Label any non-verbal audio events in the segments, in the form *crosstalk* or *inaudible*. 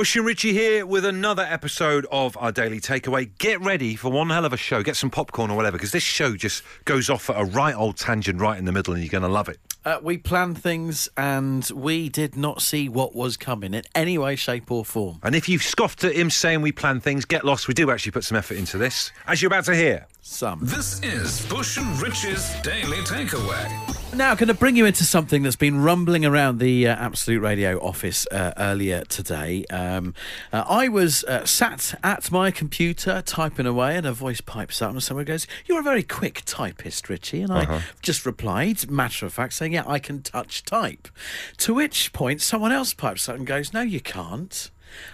Bush and Richie here with another episode of our daily takeaway. Get ready for one hell of a show. Get some popcorn or whatever, because this show just goes off at a right old tangent right in the middle, and you're going to love it. Uh, we planned things and we did not see what was coming in any way, shape, or form. And if you've scoffed at him saying we plan things, get lost. We do actually put some effort into this, as you're about to hear. Some. This is Bush and Rich's Daily Takeaway. Now, going to bring you into something that's been rumbling around the uh, Absolute Radio office uh, earlier today. Um, uh, I was uh, sat at my computer typing away, and a voice pipes up, and someone goes, "You're a very quick typist, Richie." And I just replied, matter of fact, saying, "Yeah, I can touch type." To which point, someone else pipes up and goes, "No, you can't."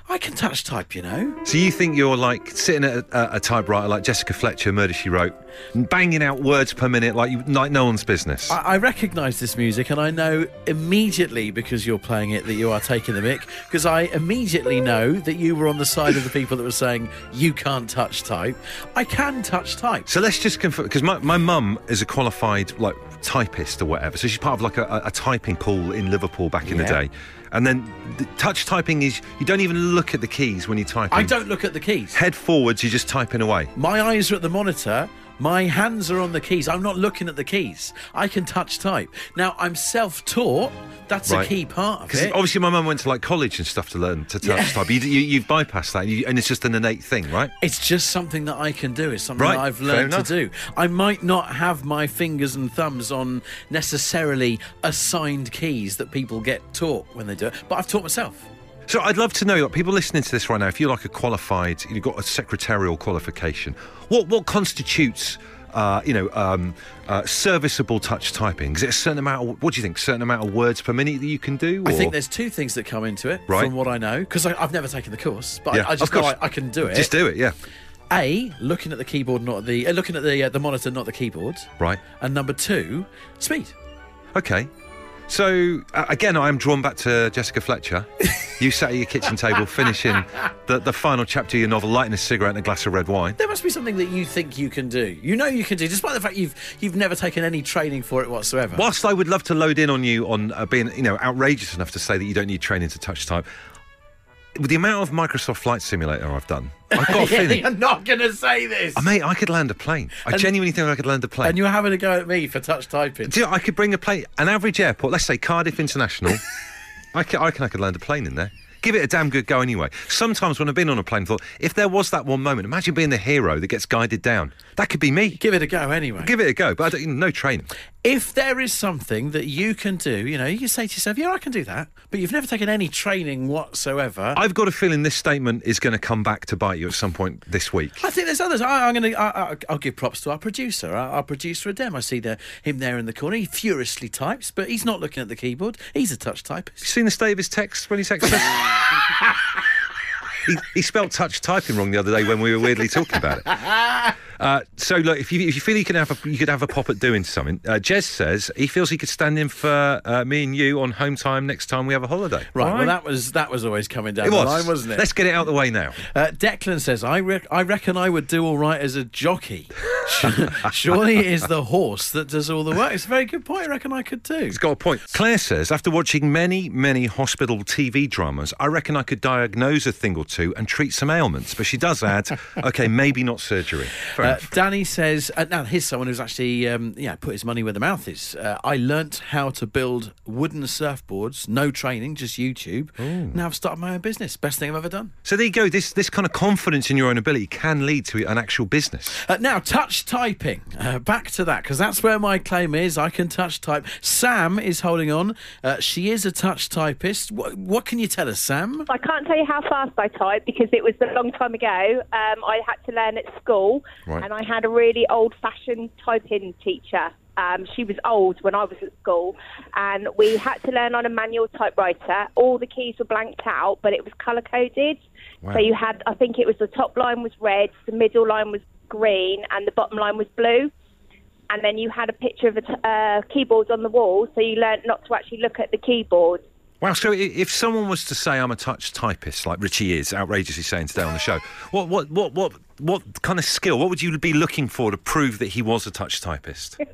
I can touch type, you know. So you think you're like sitting at a, a typewriter like Jessica Fletcher, Murder She Wrote, and banging out words per minute like you, like no one's business. I, I recognise this music, and I know immediately because you're playing it that you are taking the mic. Because I immediately know that you were on the side of the people that were saying you can't touch type. I can touch type. So let's just confirm because my, my mum is a qualified like typist or whatever. So she's part of like a, a typing pool in Liverpool back in the day. And then the touch typing is you don't even look at the keys when you type. I don't look at the keys. Head forwards, you're just typing away. My eyes are at the monitor. My hands are on the keys. I'm not looking at the keys. I can touch type. Now I'm self-taught. That's Right. a key part of it. obviously my mum went to like college and stuff to learn to touch Yeah. type. You, you, you've bypassed that, you, and it's just an innate thing, right? It's just something that I can do. It's something Right, that I've learned to do. I might not have my fingers and thumbs on necessarily assigned keys that people get taught when they do it, but I've taught myself. So I'd love to know, like, people listening to this right now, if you're like a qualified, you've got a secretarial qualification, what what constitutes, uh, you know, um, uh, serviceable touch typing? Is it a certain amount? Of, what do you think? Certain amount of words per minute that you can do? I or- think there's two things that come into it, Right. from what I know, because I've never taken the course, but Yeah, I, I just know I, I can do it. Just do it, yeah. A, looking at the keyboard, not the uh, looking at the uh, the monitor, not the keyboard. Right. And number two, speed. Okay. So uh, again, I am drawn back to Jessica Fletcher. *laughs* you sat at your kitchen table, finishing the, the final chapter of your novel, lighting a cigarette and a glass of red wine. There must be something that you think you can do. You know you can do, despite the fact you've you've never taken any training for it whatsoever. Whilst I would love to load in on you on uh, being, you know, outrageous enough to say that you don't need training to touch type, with the amount of Microsoft Flight Simulator I've done, I've got a *laughs* feeling. You're not going to say this. Oh, mate, I could land a plane. I And- genuinely think I could land a plane. and you're having a go at me for touch typing. Do you know, I could bring a plane, an average airport, let's say Cardiff International. *laughs* I, can, I reckon I could land a plane in there. Give it a damn good go anyway. Sometimes when I've been on a plane, I thought, if there was that one moment, imagine being the hero that gets guided down. That could be me. Give it a go anyway. Give it a go, but I don't, no training. if there is something that you can do, you know, you say to yourself, yeah, I can do that, but you've never taken any training whatsoever. I've got a feeling this statement is going to come back to bite you at some point this week. I think there's others. I, I'm going to. I'll give props to our producer. Our, our producer Adem. I see the, him there in the corner. He furiously types, but he's not looking at the keyboard. He's a touch typist. You seen the state of his text when he texted us? *laughs* he, he spelled touch typing wrong the other day when we were weirdly talking about it. *laughs* Uh, so look, if you if you feel you can have a you could have a pop at doing something, uh, Jez says he feels he could stand in for uh, me and you on home time next time we have a holiday. Right. Well, that was that was always coming down it the was, line, wasn't it? Let's get it out of the way now. Uh, Declan says, I, rec- I reckon I would do all right as a jockey. *laughs* Surely it is the horse that does all the work. It's a very good point. I reckon I could do. He's got a point. Claire says, after watching many, many hospital TV dramas, I reckon I could diagnose a thing or two and treat some ailments. But she does add, *laughs* okay, maybe not surgery. *laughs* Fair Uh. Danny says, uh, now here's someone who's actually, um, yeah, put his money where the mouth is. Uh, I learnt how to build wooden surfboards, no training, just YouTube. Now I've started my own business. Best thing I've ever done. So there you go. This this kind of confidence in your own ability can lead to an actual business. Uh, now, touch typing. Uh, back to that, because that's where my claim is. I can touch type. Sam is holding on. Uh, she is a touch typist. What, what can you tell us, Sam? I can't tell you how fast I type because it was a long time ago. Um, I had to learn at school, Right. and I had a really old-fashioned typing teacher. Um, she was old when I was at school, and we had to learn on a manual typewriter. All the keys were blanked out, but it was color coded. Wow. So you had, I think it was the top line was red, the middle line was green, and the bottom line was blue. And then you had a picture of a t- uh, keyboard on the wall, so you learnt not to actually look at the keyboard. Wow. So if someone was to say I'm a touch typist, like Richie is outrageously saying today on the show, what what what what what kind of skill? What would you be looking for to prove that he was a touch typist? *laughs*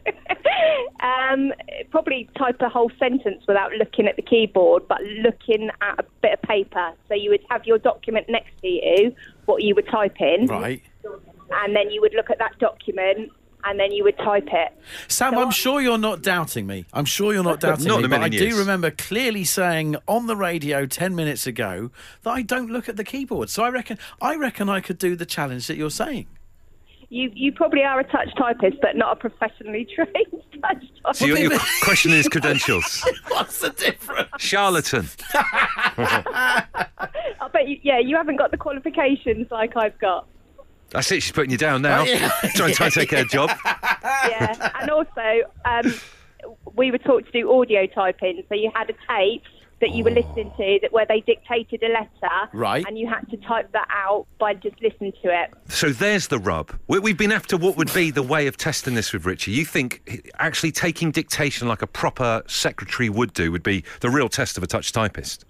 Um, probably type a whole sentence without looking at the keyboard, but looking at a bit of paper. So you would have your document next to you, what you would type in, Right. and then you would look at that document, and then you would type it. Sam, So I'm I- sure you're not doubting me. I'm sure you're not *laughs* doubting Not me. in a But I million do remember clearly saying on the radio 10 minutes ago that I don't look at the keyboard. So I reckon I reckon I could do the challenge that you're saying. You you probably are a touch typist, but not a professionally *laughs* trained touch typist. So you're, do you you're *laughs* questioning his credentials. What's the difference? Charlatan. I bet you, yeah, you haven't got the qualifications like I've got. That's it. She's putting you down now. Oh, *laughs* yeah. trying, *laughs* trying to take her job. Yeah, and also um, we were taught to do audio typing, so you had a tape that you were listening to that where they dictated a letter, Right. And you had to type that out by just listening to it. So there's the rub. We- We've been after what would be the way of testing this with Richie. You think actually taking dictation like a proper secretary would do would be the real test of a touch typist?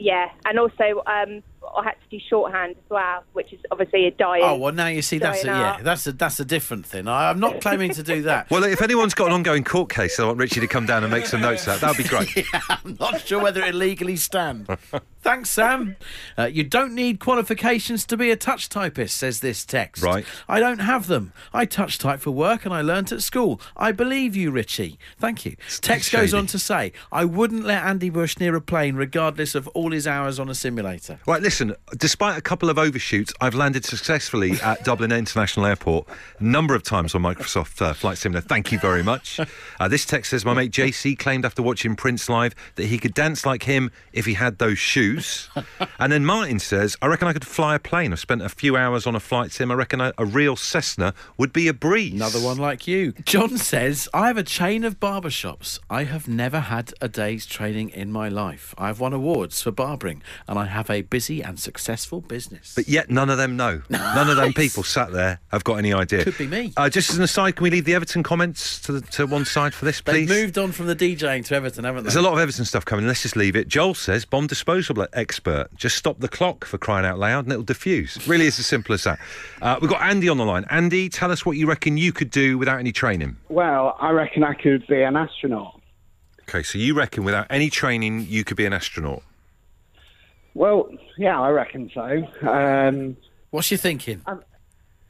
Yeah, and also um, I had to do shorthand as well, which is obviously a dying. Oh well, now you see that's a, Going yeah, that's a that's a different thing. I, I'm not claiming to do *laughs* that. Well, if anyone's got an ongoing court case, I want Richie to come down and make some notes that. That would be great. *laughs* yeah, I'm not sure whether it legally stand. *laughs* Thanks, Sam. Uh, you don't need qualifications to be a touch typist, says this text. Right. I don't have them. I touch type for work and I learnt at school. I believe you, Richie. Thank you. Text goes on to say, I wouldn't let Andy Bush near a plane regardless of all his hours on a simulator. Right, listen, despite a couple of overshoots, I've landed successfully at *laughs* Dublin International Airport a number of times on Microsoft uh, Flight Simulator. Thank you very much. *laughs* Uh, this text says My mate JC claimed after watching Prince live that he could dance like him if he had those shoes. *laughs* and then Martin says, I reckon I could fly a plane. I've spent a few hours on a flight sim. I reckon a, a real Cessna would be a breeze. Another one like you. John says, I have a chain of barbershops. I have never had a day's training in my life. I have won awards for barbering and I have a busy and successful business. But yet none of them know. *laughs* None of them people sat there have got any idea. Could be me. Uh, just as an aside, can we leave the Everton comments to, the, to one side for this, please? They've moved on from the DJing to Everton, haven't they? There's a lot of Everton stuff coming. Let's just leave it. Joel says, bomb disposal expert. Just stop the clock for crying out loud and it'll diffuse. Really is as simple as that. Uh, we've got Andy on the line. Andy, tell us what you reckon you could do without any training. Well, I reckon I could be an astronaut. Okay, so you reckon without any training you could be an astronaut? Well, yeah, I reckon so. Um, What's your thinking?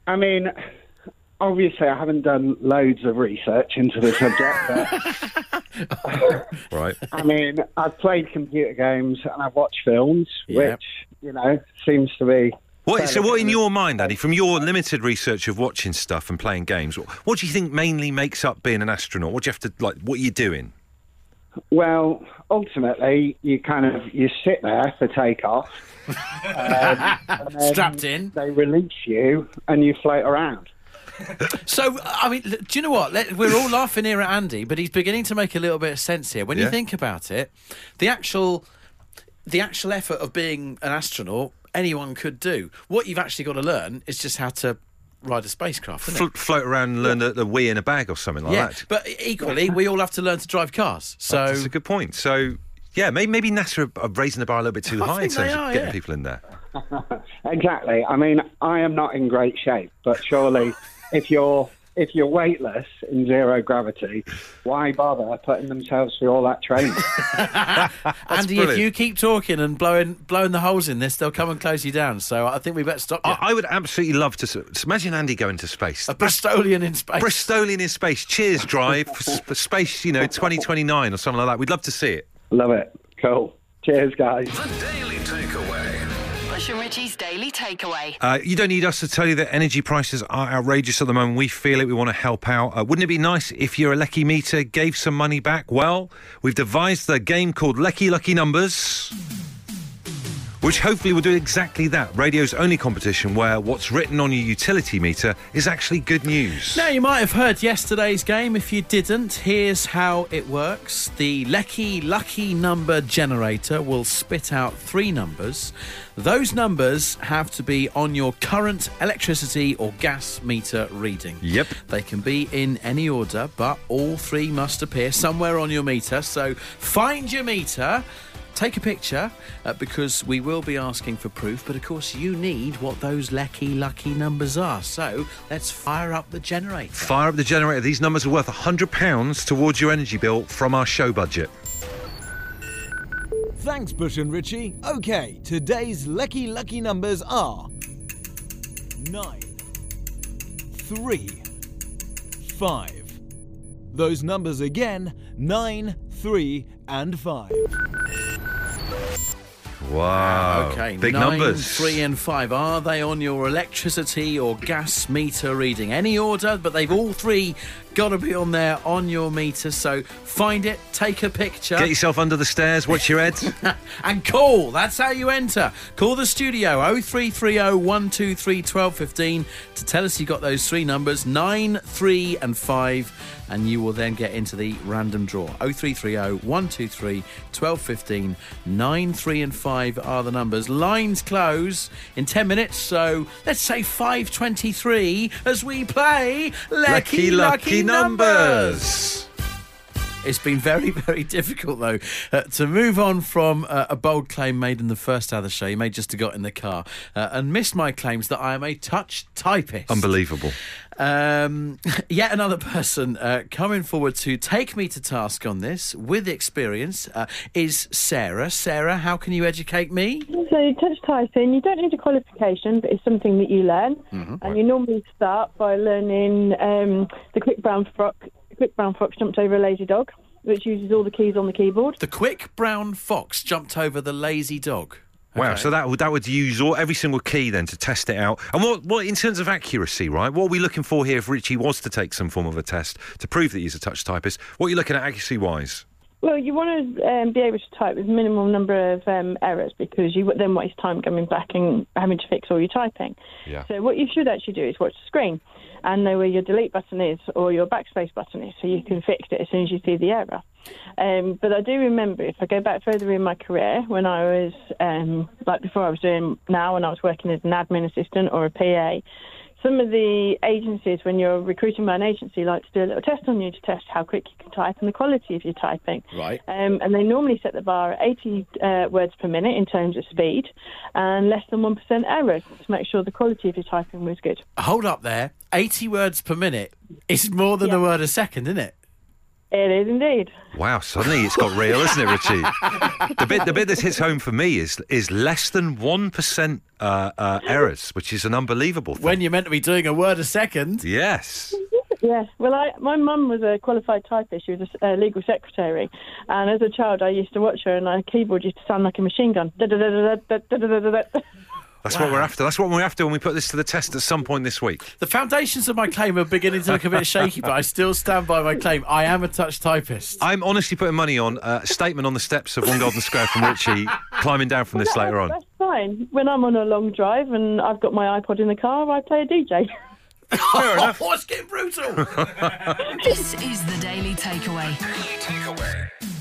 I mean, obviously, I haven't done loads of research into the subject, but *laughs* Right. I mean, I've played computer games and I've watched films, Yeah. which, you know, seems to be. What, so, what in your mind, Andy, from your limited research of watching stuff and playing games, what, what do you think mainly makes up being an astronaut? What do you have to like? What are you doing? Well, ultimately, you kind of you sit there for takeoff. *laughs* um, Strapped in. They release you and you float around. So, I mean, do you know what? We're all laughing here at Andy, but he's beginning to make a little bit of sense here. When you think about it, the actual, the actual effort of being an astronaut, anyone could do. What you've actually got to learn is just how to ride a spacecraft, isn't it? Fl- float around and learn the, the wee in a bag or something like yeah, that. but equally, we all have to learn to drive cars. So That's a good point. So, yeah, maybe, maybe NASA are raising the bar a little bit too *laughs* I high in terms are, of getting yeah. people in there. *laughs* Exactly. I mean, I am not in great shape, but surely *laughs* if you're if you're weightless in zero gravity, why bother putting themselves through all that training? *laughs* Andy, brilliant. if you keep talking and blowing blowing the holes in this, they'll come and close you down. So I think we better stop. You. I, I would absolutely love to. Imagine Andy going to space. a Bristolian in space. Bristolian in space. Cheers, drive *laughs* for, for space. You know, 2029 or something like that. We'd love to see it. Love it. Cool. Cheers, guys. The Daily Takeaway. And Richie's Daily Takeaway. Uh, you don't need us to tell you that energy prices are outrageous at the moment. We feel it. We want to help out. Uh, wouldn't it be nice if your Lecky meter gave some money back? Well, we've devised a game called Lecky Lucky Numbers. Which hopefully will do exactly that. Radio's only competition where what's written on your utility meter is actually good news. Now, you might have heard yesterday's game. If you didn't, here's how it works. The Lecky Lucky Number Generator will spit out three numbers. Those numbers have to be on your current electricity or gas meter reading. Yep. They can be in any order, but all three must appear somewhere on your meter. So find your meter. Take a picture uh, because we will be asking for proof. But of course, you need what those lucky, lucky numbers are. So let's fire up the generator. Fire up the generator. These numbers are worth £100 towards your energy bill from our show budget. Thanks, Bush and Richie. Okay, today's lucky lucky numbers are nine, three, five. Those numbers again: nine, three, and five. Wow. Okay, Big nine, numbers. three, and five. Are they on your electricity or gas meter reading? Any order, but they've all three got to be on there on your meter. So find it, take a picture, Get yourself under the stairs, watch your head. *laughs* and call. That's how you enter. Call the studio 0330 123 1215 to tell us you got those three numbers 9, 3, and 5. And you will then get into the random draw. 0330 123 1215. 9, 3, and 5 are the numbers. Lines close in 10 minutes. So let's say 523 as we play Lucky, Lucky, numbers. numbers. It's been very, *laughs* very difficult, though, uh, to move on from uh, a bold claim made in the first hour of the show. You may just have got in the car uh, and missed my claims that I am a touch typist. Unbelievable. Um, *laughs* yet another person uh, coming forward to take me to task on this with experience uh, is Sarah. Sarah, how can you educate me? So touch typing, you don't need a qualification, but it's something that you learn, and you normally start by learning um, the quick brown fox. Quick brown fox jumped over a lazy dog, which uses all the keys on the keyboard. The quick brown fox jumped over the lazy dog. Wow, so that would that would use all, every single key then to test it out. And what what in terms of accuracy, right? What are we looking for here if Richie was to take some form of a test to prove that he's a touch typist? What are you looking at accuracy wise? Well, you want to um, be able to type with minimum number of um, errors because you would then waste time coming back and having to fix all your typing. Yeah. So what you should actually do is watch the screen and know where your delete button is or your backspace button is, so you can fix it as soon as you see the error. Um, but I do remember, if I go back further in my career, when I was um, like before I was doing now, when I was working as an admin assistant or a PA. Some of the agencies, when you're recruiting by an agency, like to do a little test on you to test how quick you can type and the quality of your typing. Right. Um, and they normally set the bar at 80 uh, words per minute in terms of speed and less than 1% errors to make sure the quality of your typing was good. Hold up there. 80 words per minute is more than a word a second, isn't it? It is indeed. Wow, suddenly it's got real, isn't it, Richie? the bit the bit that hits home for me is is less than one percent uh, uh, errors, which is an unbelievable thing. When you're meant to be doing a word a second. yes. Yes. Well, I, my mum was a qualified typist. She was a legal secretary. And as a child, I used to watch her, and her keyboard used to sound like a machine gun. That's wow. what we're after. That's what we're after when we put this to the test at some point this week. The foundations of my claim are beginning to look a bit *laughs* shaky, but I still stand by my claim. I am a touch typist. I'm honestly putting money on a statement on the steps of One Golden Square from Richie *laughs* climbing down from this well, later on. That's fine. When I'm on a long drive and I've got my iPod in the car, I play a DJ. Fair *laughs* enough. Oh, it's getting brutal. this is the Daily Takeaway. Daily Takeaway.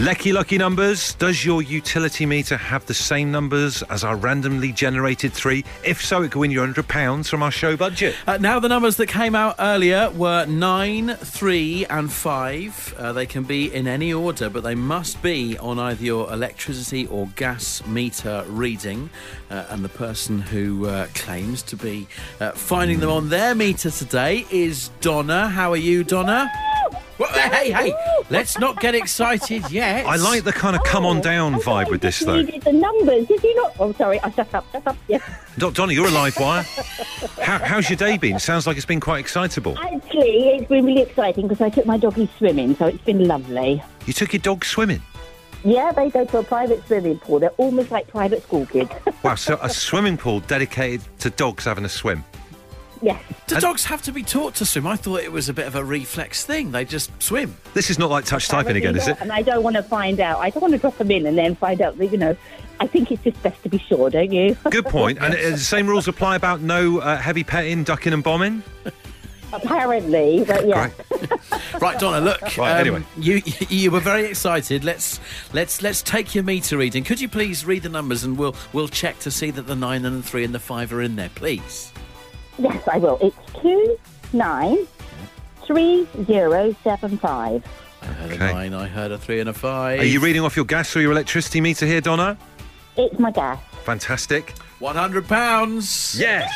Lecky Lucky Numbers. Does your utility meter have the same numbers as our randomly generated three? If so, it could win you £100 from our show budget. Uh, now, the numbers that came out earlier were 9, 3, and 5. Uh, they can be in any order, but they must be on either your electricity or gas meter reading. Uh, and the person who uh, claims to be uh, finding them on their meter today is Donna. How are you, Donna? Well, hey, hey, let's not get excited yet. I like the kind of come on oh, down vibe with this, though. Needed the numbers. Did you not? Oh, sorry. I shut up. Shut up. Yes. *laughs* Do- Donna, you're a live wire. How, how's your day been? Sounds like it's been quite excitable. Actually, it's been really exciting because I took my doggy swimming, so it's been lovely. You took your dog swimming. Yeah, they go to a private swimming pool. They're almost like private school kids. *laughs* Wow, so a swimming pool dedicated to dogs having a swim. Yes. Do dogs have to be taught to swim? I thought it was a bit of a reflex thing. They just swim. This is not like touch typing again, is it? And I don't want to find out. I don't want to drop them in and then find out that, you know, I think it's just best to be sure, don't you? *laughs* Good point. And uh, the same rules apply about no uh, heavy petting, ducking, and bombing. Apparently, but yeah. Right. *laughs* Right, Donna. Look. um, Right, anyway. you *laughs* you were very excited. Let's let's let's take your meter reading. Could you please read the numbers and we'll we'll check to see that the nine and the three and the five are in there, please. Yes, I will. It's two nine three zero seven five. I heard Okay. a nine. I heard a three and a five. Are you reading off your gas or your electricity meter here, Donna? It's my gas. Fantastic. One hundred pounds. Yes.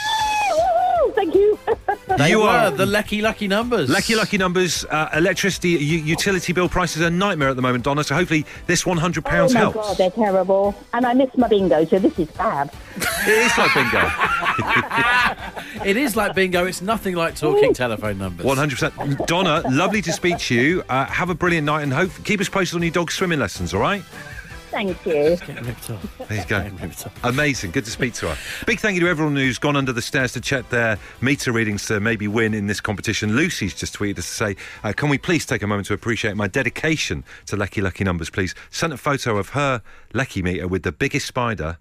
Woo, thank you. They You were are- the lucky lucky numbers. Lucky, lucky numbers. Uh, electricity, u- utility bill prices are a nightmare at the moment, Donna. So hopefully this one hundred oh pounds my helps. god, they're terrible. And I missed my bingo, so this is fab. It is like bingo. *laughs* It is like bingo. It's nothing like talking telephone numbers. One hundred percent. Donna, lovely to speak to you. Uh, have a brilliant night and hope keep us posted on your dog swimming lessons. All right. Thank you. Getting ripped off. *laughs* There you go. Getting ripped off. Amazing. Good to speak to her. Big thank you to everyone who's gone under the stairs to check their meter readings to maybe win in this competition. Lucy's just tweeted us to say, uh, can we please take a moment to appreciate my dedication to Lecky Lucky Numbers, please? Sent a photo of her Lecky meter with the biggest spider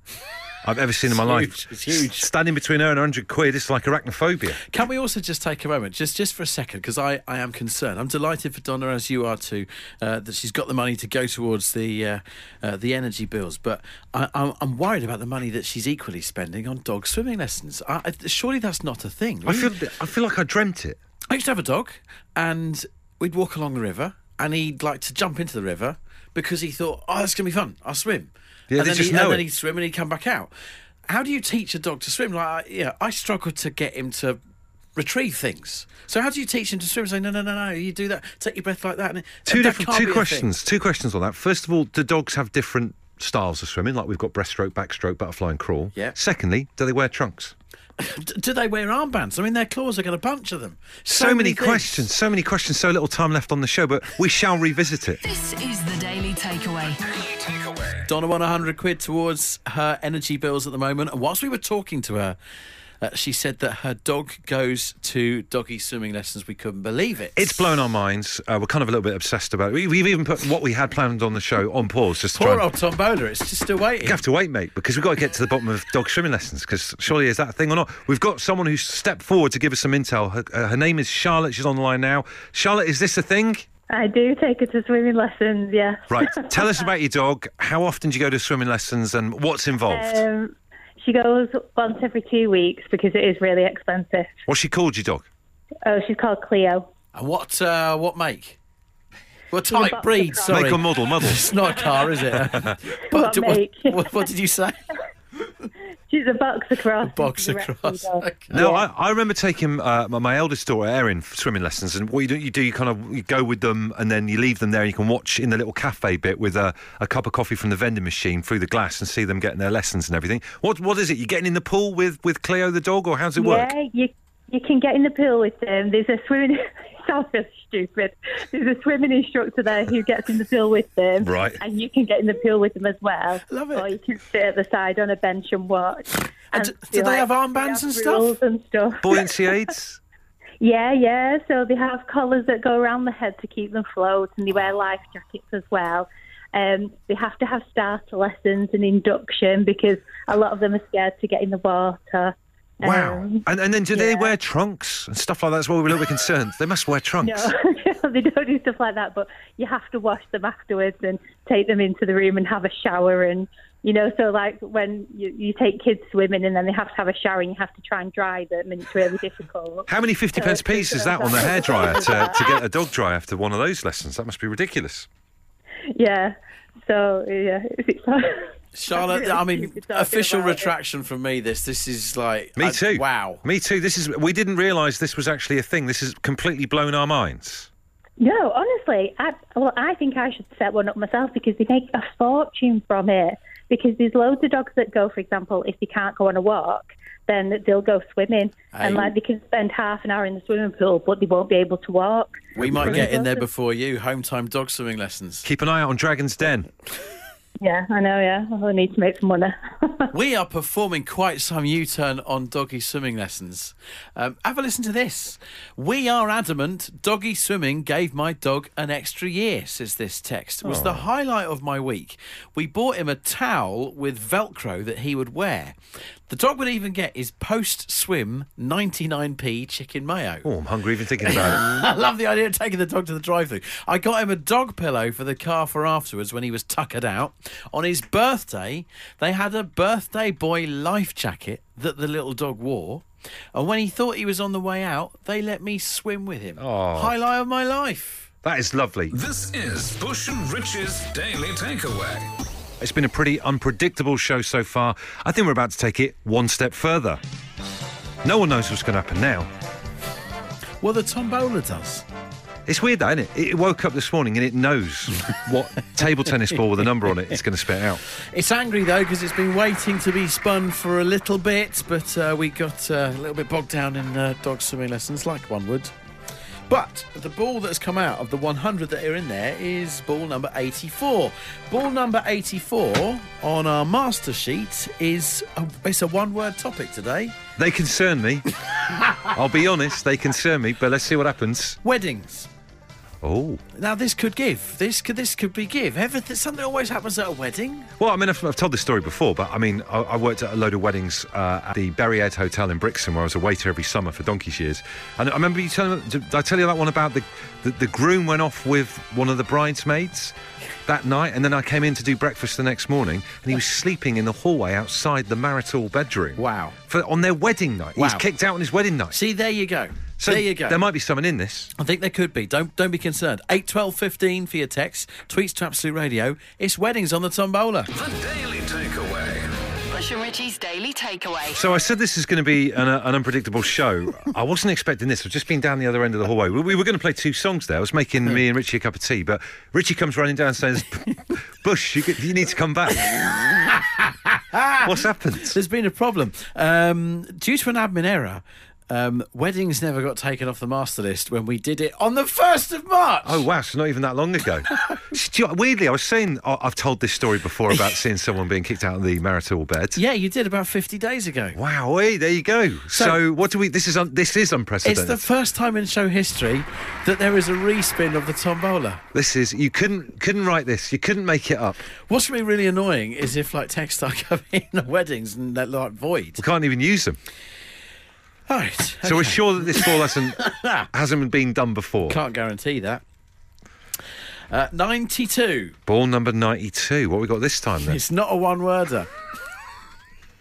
I've ever seen in my It's life. huge. It's huge. Standing between her and 100 quid, it's like arachnophobia. Can we also just take a moment, just just for a second, because I, I am concerned. I'm delighted for Donna, as you are too, uh, that she's got the money to go towards the uh, uh, the energy bills. But I, I'm, I'm worried about the money that she's equally spending on dog swimming lessons. I, I- surely that's not a thing. I feel, I feel like I dreamt it. I used to have a dog, and we'd walk along the river, and he'd like to jump into the river because he thought, "Oh, that's gonna be fun. I'll swim." Yeah, and they then, just he, know and then it. he'd swim and he'd come back out. How do you teach a dog to swim? Like, I- yeah, I struggle to get him to retrieve things. So how do you teach him to swim? Say, no, no, no, no, you do that. Take your breath like that. And Two different two be a thing. questions. Two questions on that. First of all, do dogs have different styles of swimming? Like we've got breaststroke, backstroke, butterfly, and crawl. Yeah. Secondly, do they wear trunks? D- do they wear armbands? I mean, their claws are going to puncture them. So, many things. questions. So many questions. So little time left on the show, but we shall revisit it. This is the Daily Takeaway. Donna won 100 quid towards her energy bills at the moment. And whilst we were talking to her, uh, she said that her dog goes to doggy swimming lessons. We couldn't believe it. It's blown our minds. Uh, we're kind of a little bit obsessed about it. We- We've even put what we had planned on the show on pause just to try Poor and- old tombola. It's just still waiting. You have to wait, mate, because we've got to get to the bottom of dog swimming lessons. Because surely is that a thing or not? We've got someone who's stepped forward to give us some intel. Her, uh, her name is Charlotte. She's on the line now. Charlotte, is this a thing? I do take her to swimming lessons, yes. Right. Tell us *laughs* about your dog. How often do you go to swimming lessons, and what's involved? Um, she goes once every two weeks because it is really expensive. What's she called, your dog? Oh, she's called Cleo. And what, uh, what make? What a type, boxer breed? cross. Sorry. Make or model, model. It's not a car, is it? *laughs* What what, make? what, what did you say? *laughs* She's a boxer cross. Boxer She's cross. Okay. No, I, I remember taking uh, my, my eldest daughter Erin for swimming lessons, and what you do, you do, you kind of you go with them, and then you leave them there, and you can watch in the little cafe bit with a, a cup of coffee from the vending machine through the glass, and see them getting their lessons and everything. What what is it? You getting in the pool with with Cleo the dog, or how's it work? Yeah, you you can get in the pool with them. There's a swimming. Really *laughs* stupid. There's a swimming instructor there who gets in the pool with them. Right. And you can get in the pool with them as well. Love it. Or you can sit at the side on a bench and watch. And d- be do they have they armbands and stuff? And stuff. Buoyancy aids. Yeah, yeah. So they have collars that go around the head to keep them float, and they wear life jackets as well. Um, they have to have starter lessons and induction because a lot of them are scared to get in the water. Wow. Um, and and then do they wear trunks and stuff like that? That's why we're a little bit concerned. They must wear *laughs* trunks. no, they don't do stuff like that, but you have to wash them afterwards and take them into the room and have a shower and. You know, so like when you, you take kids swimming and then they have to have a shower and you have to try and dry them and it's really difficult. How many 50 pence Uh, piece is that on the hairdryer to, to get a *laughs* dog dry after one of those lessons? That must be ridiculous. Yeah. So yeah, Charlotte, really I mean, official about it. retraction from me. This, this is like Me I- too. wow. Me too. This is. We didn't realise this was actually a thing. This has completely blown our minds. No, honestly, I, well, I think I should set one up myself because they make a fortune from it. Because there's loads of dogs that go, for example, if they can't go on a walk, then they'll go swimming, and like they can spend half an hour in the swimming pool, but they won't be able to walk. We might get in there before you. Home time dog swimming lessons. Keep an eye out on Dragon's Den. *laughs* Yeah, I know. Yeah, I need to make some money. *laughs* We are performing quite some U-turn on doggy swimming lessons. Um, have a listen to this. We are adamant doggy swimming gave my dog an extra year, says this text. It was the highlight of my week. We bought him a towel with Velcro that he would wear. The dog would even get his post-swim 99p chicken mayo. Oh, I'm hungry even thinking about it. *laughs* I love the idea of taking the dog to the drive-through. I got him a dog pillow for the car for afterwards when he was tuckered out. On his birthday, they had a birthday boy life jacket that the little dog wore. And when he thought he was on the way out, they let me swim with him. Oh. Highlight of my life. That is lovely. This is Bush and Rich's Daily Takeaway. It's been a pretty unpredictable show so far. I think we're about to take it one step further. No one knows what's going to happen now. Well, the tombola does. It's weird, though, isn't it? It woke up this morning and it knows *laughs* what table tennis ball with a number on it it's going to spit out. It's angry though because it's been waiting to be spun for a little bit, but uh, we got uh, a little bit bogged down in uh, dog swimming lessons, like one would. But the ball that has come out of the 100 that are in there is ball number 84. Ball number 84 on our master sheet is a, it's a one-word topic today. They concern me. *laughs* I'll be honest, they concern me, but let's see what happens. Weddings. Oh. Now this could give. This could this could be give. Everything something always happens at a wedding. Well, I mean, I've, I've told this story before, but I mean, I, I worked at a load of weddings uh, at the Berry Ed Hotel in Brixton, where I was a waiter every summer for donkey's years. And I remember you telling, did I tell you that one about the, the the groom went off with one of the bridesmaids that night, and then I came in to do breakfast the next morning, and he was sleeping in the hallway outside the marital bedroom. Wow. For on their wedding night, he was kicked out on his wedding night. See, there you go. So there you go. There might be someone in this. I think there could be. Don't don't be concerned. Eight twelve fifteen for your text. Tweets to Absolute Radio. It's weddings on the tombola. The Daily Takeaway. Bush and Richie's Daily Takeaway. So I said this is going to be an, uh, an unpredictable show. I wasn't expecting this. I've just been down the other end of the hallway. We, we were going to play two songs there. I was making me and Richie a cup of tea, but Richie comes running down and says, *laughs* "Bush, you, you need to come back." *laughs* What's happened? There's been a problem. Um, due to an admin error, um, weddings never got taken off the master list when we did it on the 1st of March. Oh wow, it's not even that long ago. *laughs* You Weirdly, I was saying I- I've told this story before about *laughs* seeing someone being kicked out of the marital bed. Yeah, you did about 50 days ago. Wow, wait, there you go. So, So- what do we? This is un, this is unprecedented. It's the first time in show history that there is a respin of the tombola. this is you couldn't couldn't write this. You couldn't make it up. What's really, really annoying is if like texts start *laughs* coming in at weddings and they're like void. We can't even use them. All right. So we're sure that this ball *laughs* hasn't hasn't been done before. Can't guarantee that. Uh, 92. Ball number ninety-two. What we got this time then? It's not a one worder.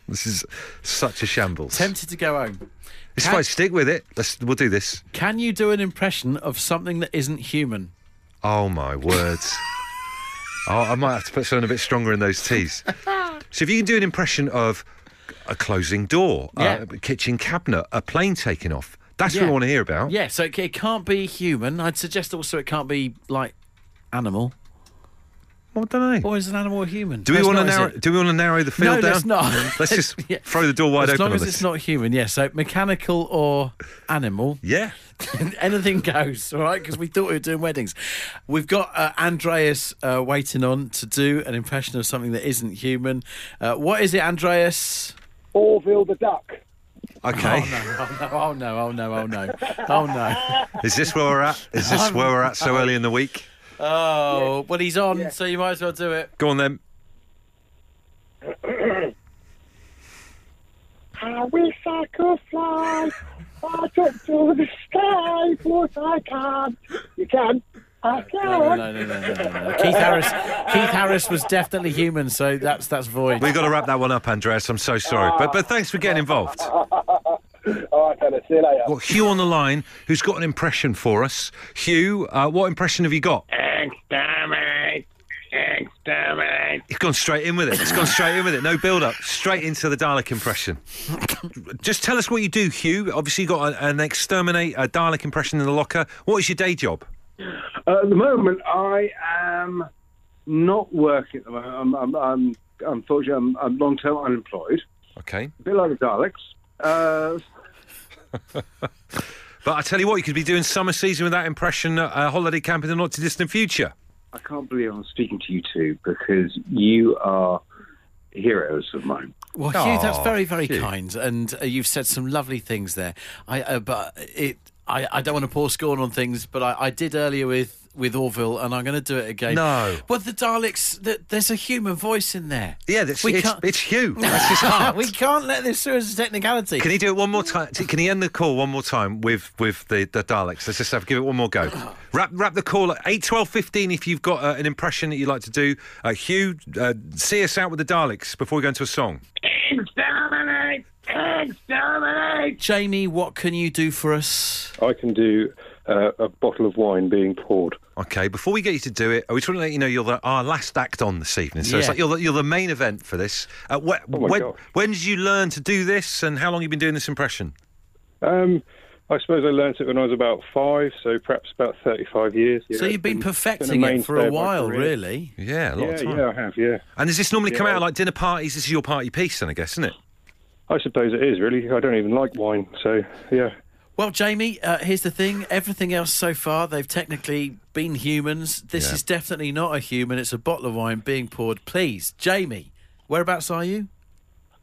This is such a shambles. Tempted to go home. It's fine. Stick with it. Let's. We'll do this. Can you do an impression of something that isn't human? Oh my words. *laughs* oh, I might have to put something a bit stronger in those teas. *laughs* So if you can do an impression of a closing door, Yeah. a kitchen cabinet, a plane taking off, that's what Yeah. we want to hear about. Yeah, so it, it can't be human. I'd suggest also it can't be like animal. I don't know. Or is an animal a human? Do we want to it's not, is narrow? Do we want to narrow the field no, down? let's not. *laughs* Let's just *laughs* Yeah. throw the door wide as open long on as this. it's not human, yeah. So mechanical or animal, Yeah. *laughs* anything goes. All right, because we thought we were doing weddings. We've got uh, Andreas uh, waiting on to do an impression of something that isn't human. Uh, what is it, Andreas? Orville the duck. Okay. Oh no! Oh no! Oh no! Oh no! Oh no! Oh, *laughs* Is this where we're at? Is this where we're at so early in the week? Oh, but he's on, so you might as well do it. Go on then. *clears throat* I wish I could fly right up to the sky, but I can't. You can. I can. No, no, no, no, no, no, no. Keith Harris. Keith Harris was definitely human, so that's that's void. We've got to wrap that one up, Andreas. I'm so sorry. But but thanks for getting involved. *laughs* All right, fella. See you later. Got Hugh on the line who's got an impression for us. Hugh, uh, what impression have you got? Exterminate. Exterminate. He's gone straight in with it. He's gone straight in with it. No build up. Straight into the Dalek impression. Just tell us what you do, Hugh. Obviously, you got an, an exterminate a Dalek impression in the locker. What is your day job? Uh, at the moment, I am not working at the moment. I'm, I'm, I'm unfortunately, I'm, I'm long-term unemployed. Okay. A bit like the Daleks. Uh, *laughs* But I tell you what, you could be doing summer season with that impression at a holiday camp in the not too distant future. I can't believe I'm speaking to you two because you are heroes of mine. Well, Hugh, that's very, very Hugh. kind, and uh, you've said some lovely things there. I, uh, but it, I, I don't want to pour scorn on things, but I, I did earlier with with Orville, and I'm going to do it again. No. but the Daleks, the, there's a human voice in there. Yeah, that's, We it's, can't- it's Hugh. *laughs* That's his heart. we can't let this through as a technicality. Can he do it one more time? Can he end the call one more time with with the, the Daleks? Let's just have give it one more go. *sighs* Wrap wrap the call at eight twelve fifteen. If you've got uh, an impression that you'd like to do, uh, Hugh, uh, see us out with the Daleks before we go into a song. Exterminate! Exterminate! Jamie, what can you do for us? I can do uh, a bottle of wine being poured. Okay, before we get you to do it, we just want to let you know you're the, our last act on this evening. So it's like you're the, you're the main event for this. Uh, wh- Oh my when, God. when did you learn to do this, and how long have you been doing this impression? Um, I suppose I learnt it when I was about five, so perhaps about 35 years. So Yeah, you've been it's perfecting been it for a while, really. Yeah, a lot yeah, of time. Yeah, I have, yeah. And does this normally come out at, like dinner parties? This is your party piece, then I guess, isn't it? I suppose it is, really. I don't even like wine, so yeah. Well, Jamie, uh, here's the thing. Everything else so far, they've technically been humans. This Yeah. is definitely not a human. It's a bottle of wine being poured. Please, Jamie, whereabouts are you?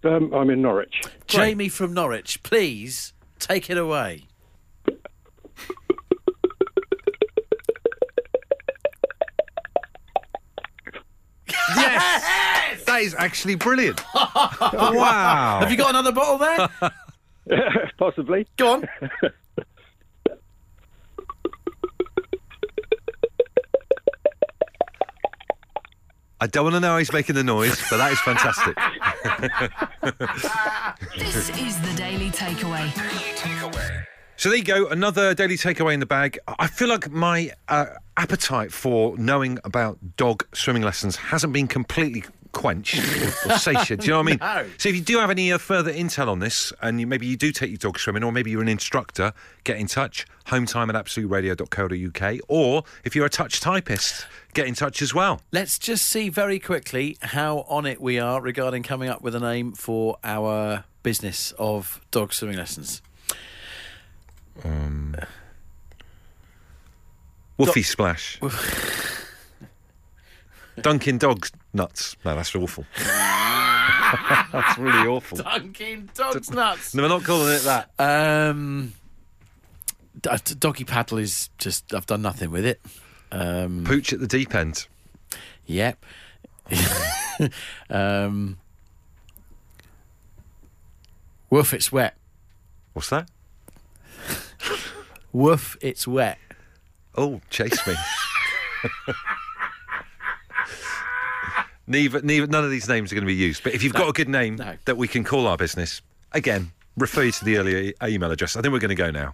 Um, I'm in Norwich. Jamie from Norwich, please take it away. That is actually brilliant. *laughs* wow. Have you got another bottle there? *laughs* Possibly. Go on. I don't want to know how he's making the noise, but that is fantastic. *laughs* This is the Daily Takeaway. So there you go, another daily takeaway in the bag. I feel like my uh, appetite for knowing about dog swimming lessons hasn't been completely quenched or satiated. Do you know what I mean? *laughs* No. So if you do have any uh, further intel on this, and you, maybe you do take your dog swimming, or maybe you're an instructor, get in touch. Hometime at absoluteradio.co.uk, or if you're a touch typist, get in touch as well. Let's just see very quickly how on it we are regarding coming up with a name for our business of dog swimming lessons. Um, Woofy splash. *laughs* Dunkin' Dogs nuts. No, that's awful. *laughs* that's really awful. Dunkin' Dogs nuts. No, we're not calling it that. Um, d- uh, doggy paddle is just. I've done nothing with it. Um, Pooch at the deep end. Yep. *laughs* um, woof, it's wet. What's that? *laughs* Woof, it's wet. Oh, chase me. Neither, neither, none of these names are going to be used. But if you've got a good name that we can call our business, again, refer you to the earlier email address. I think we're going to go now.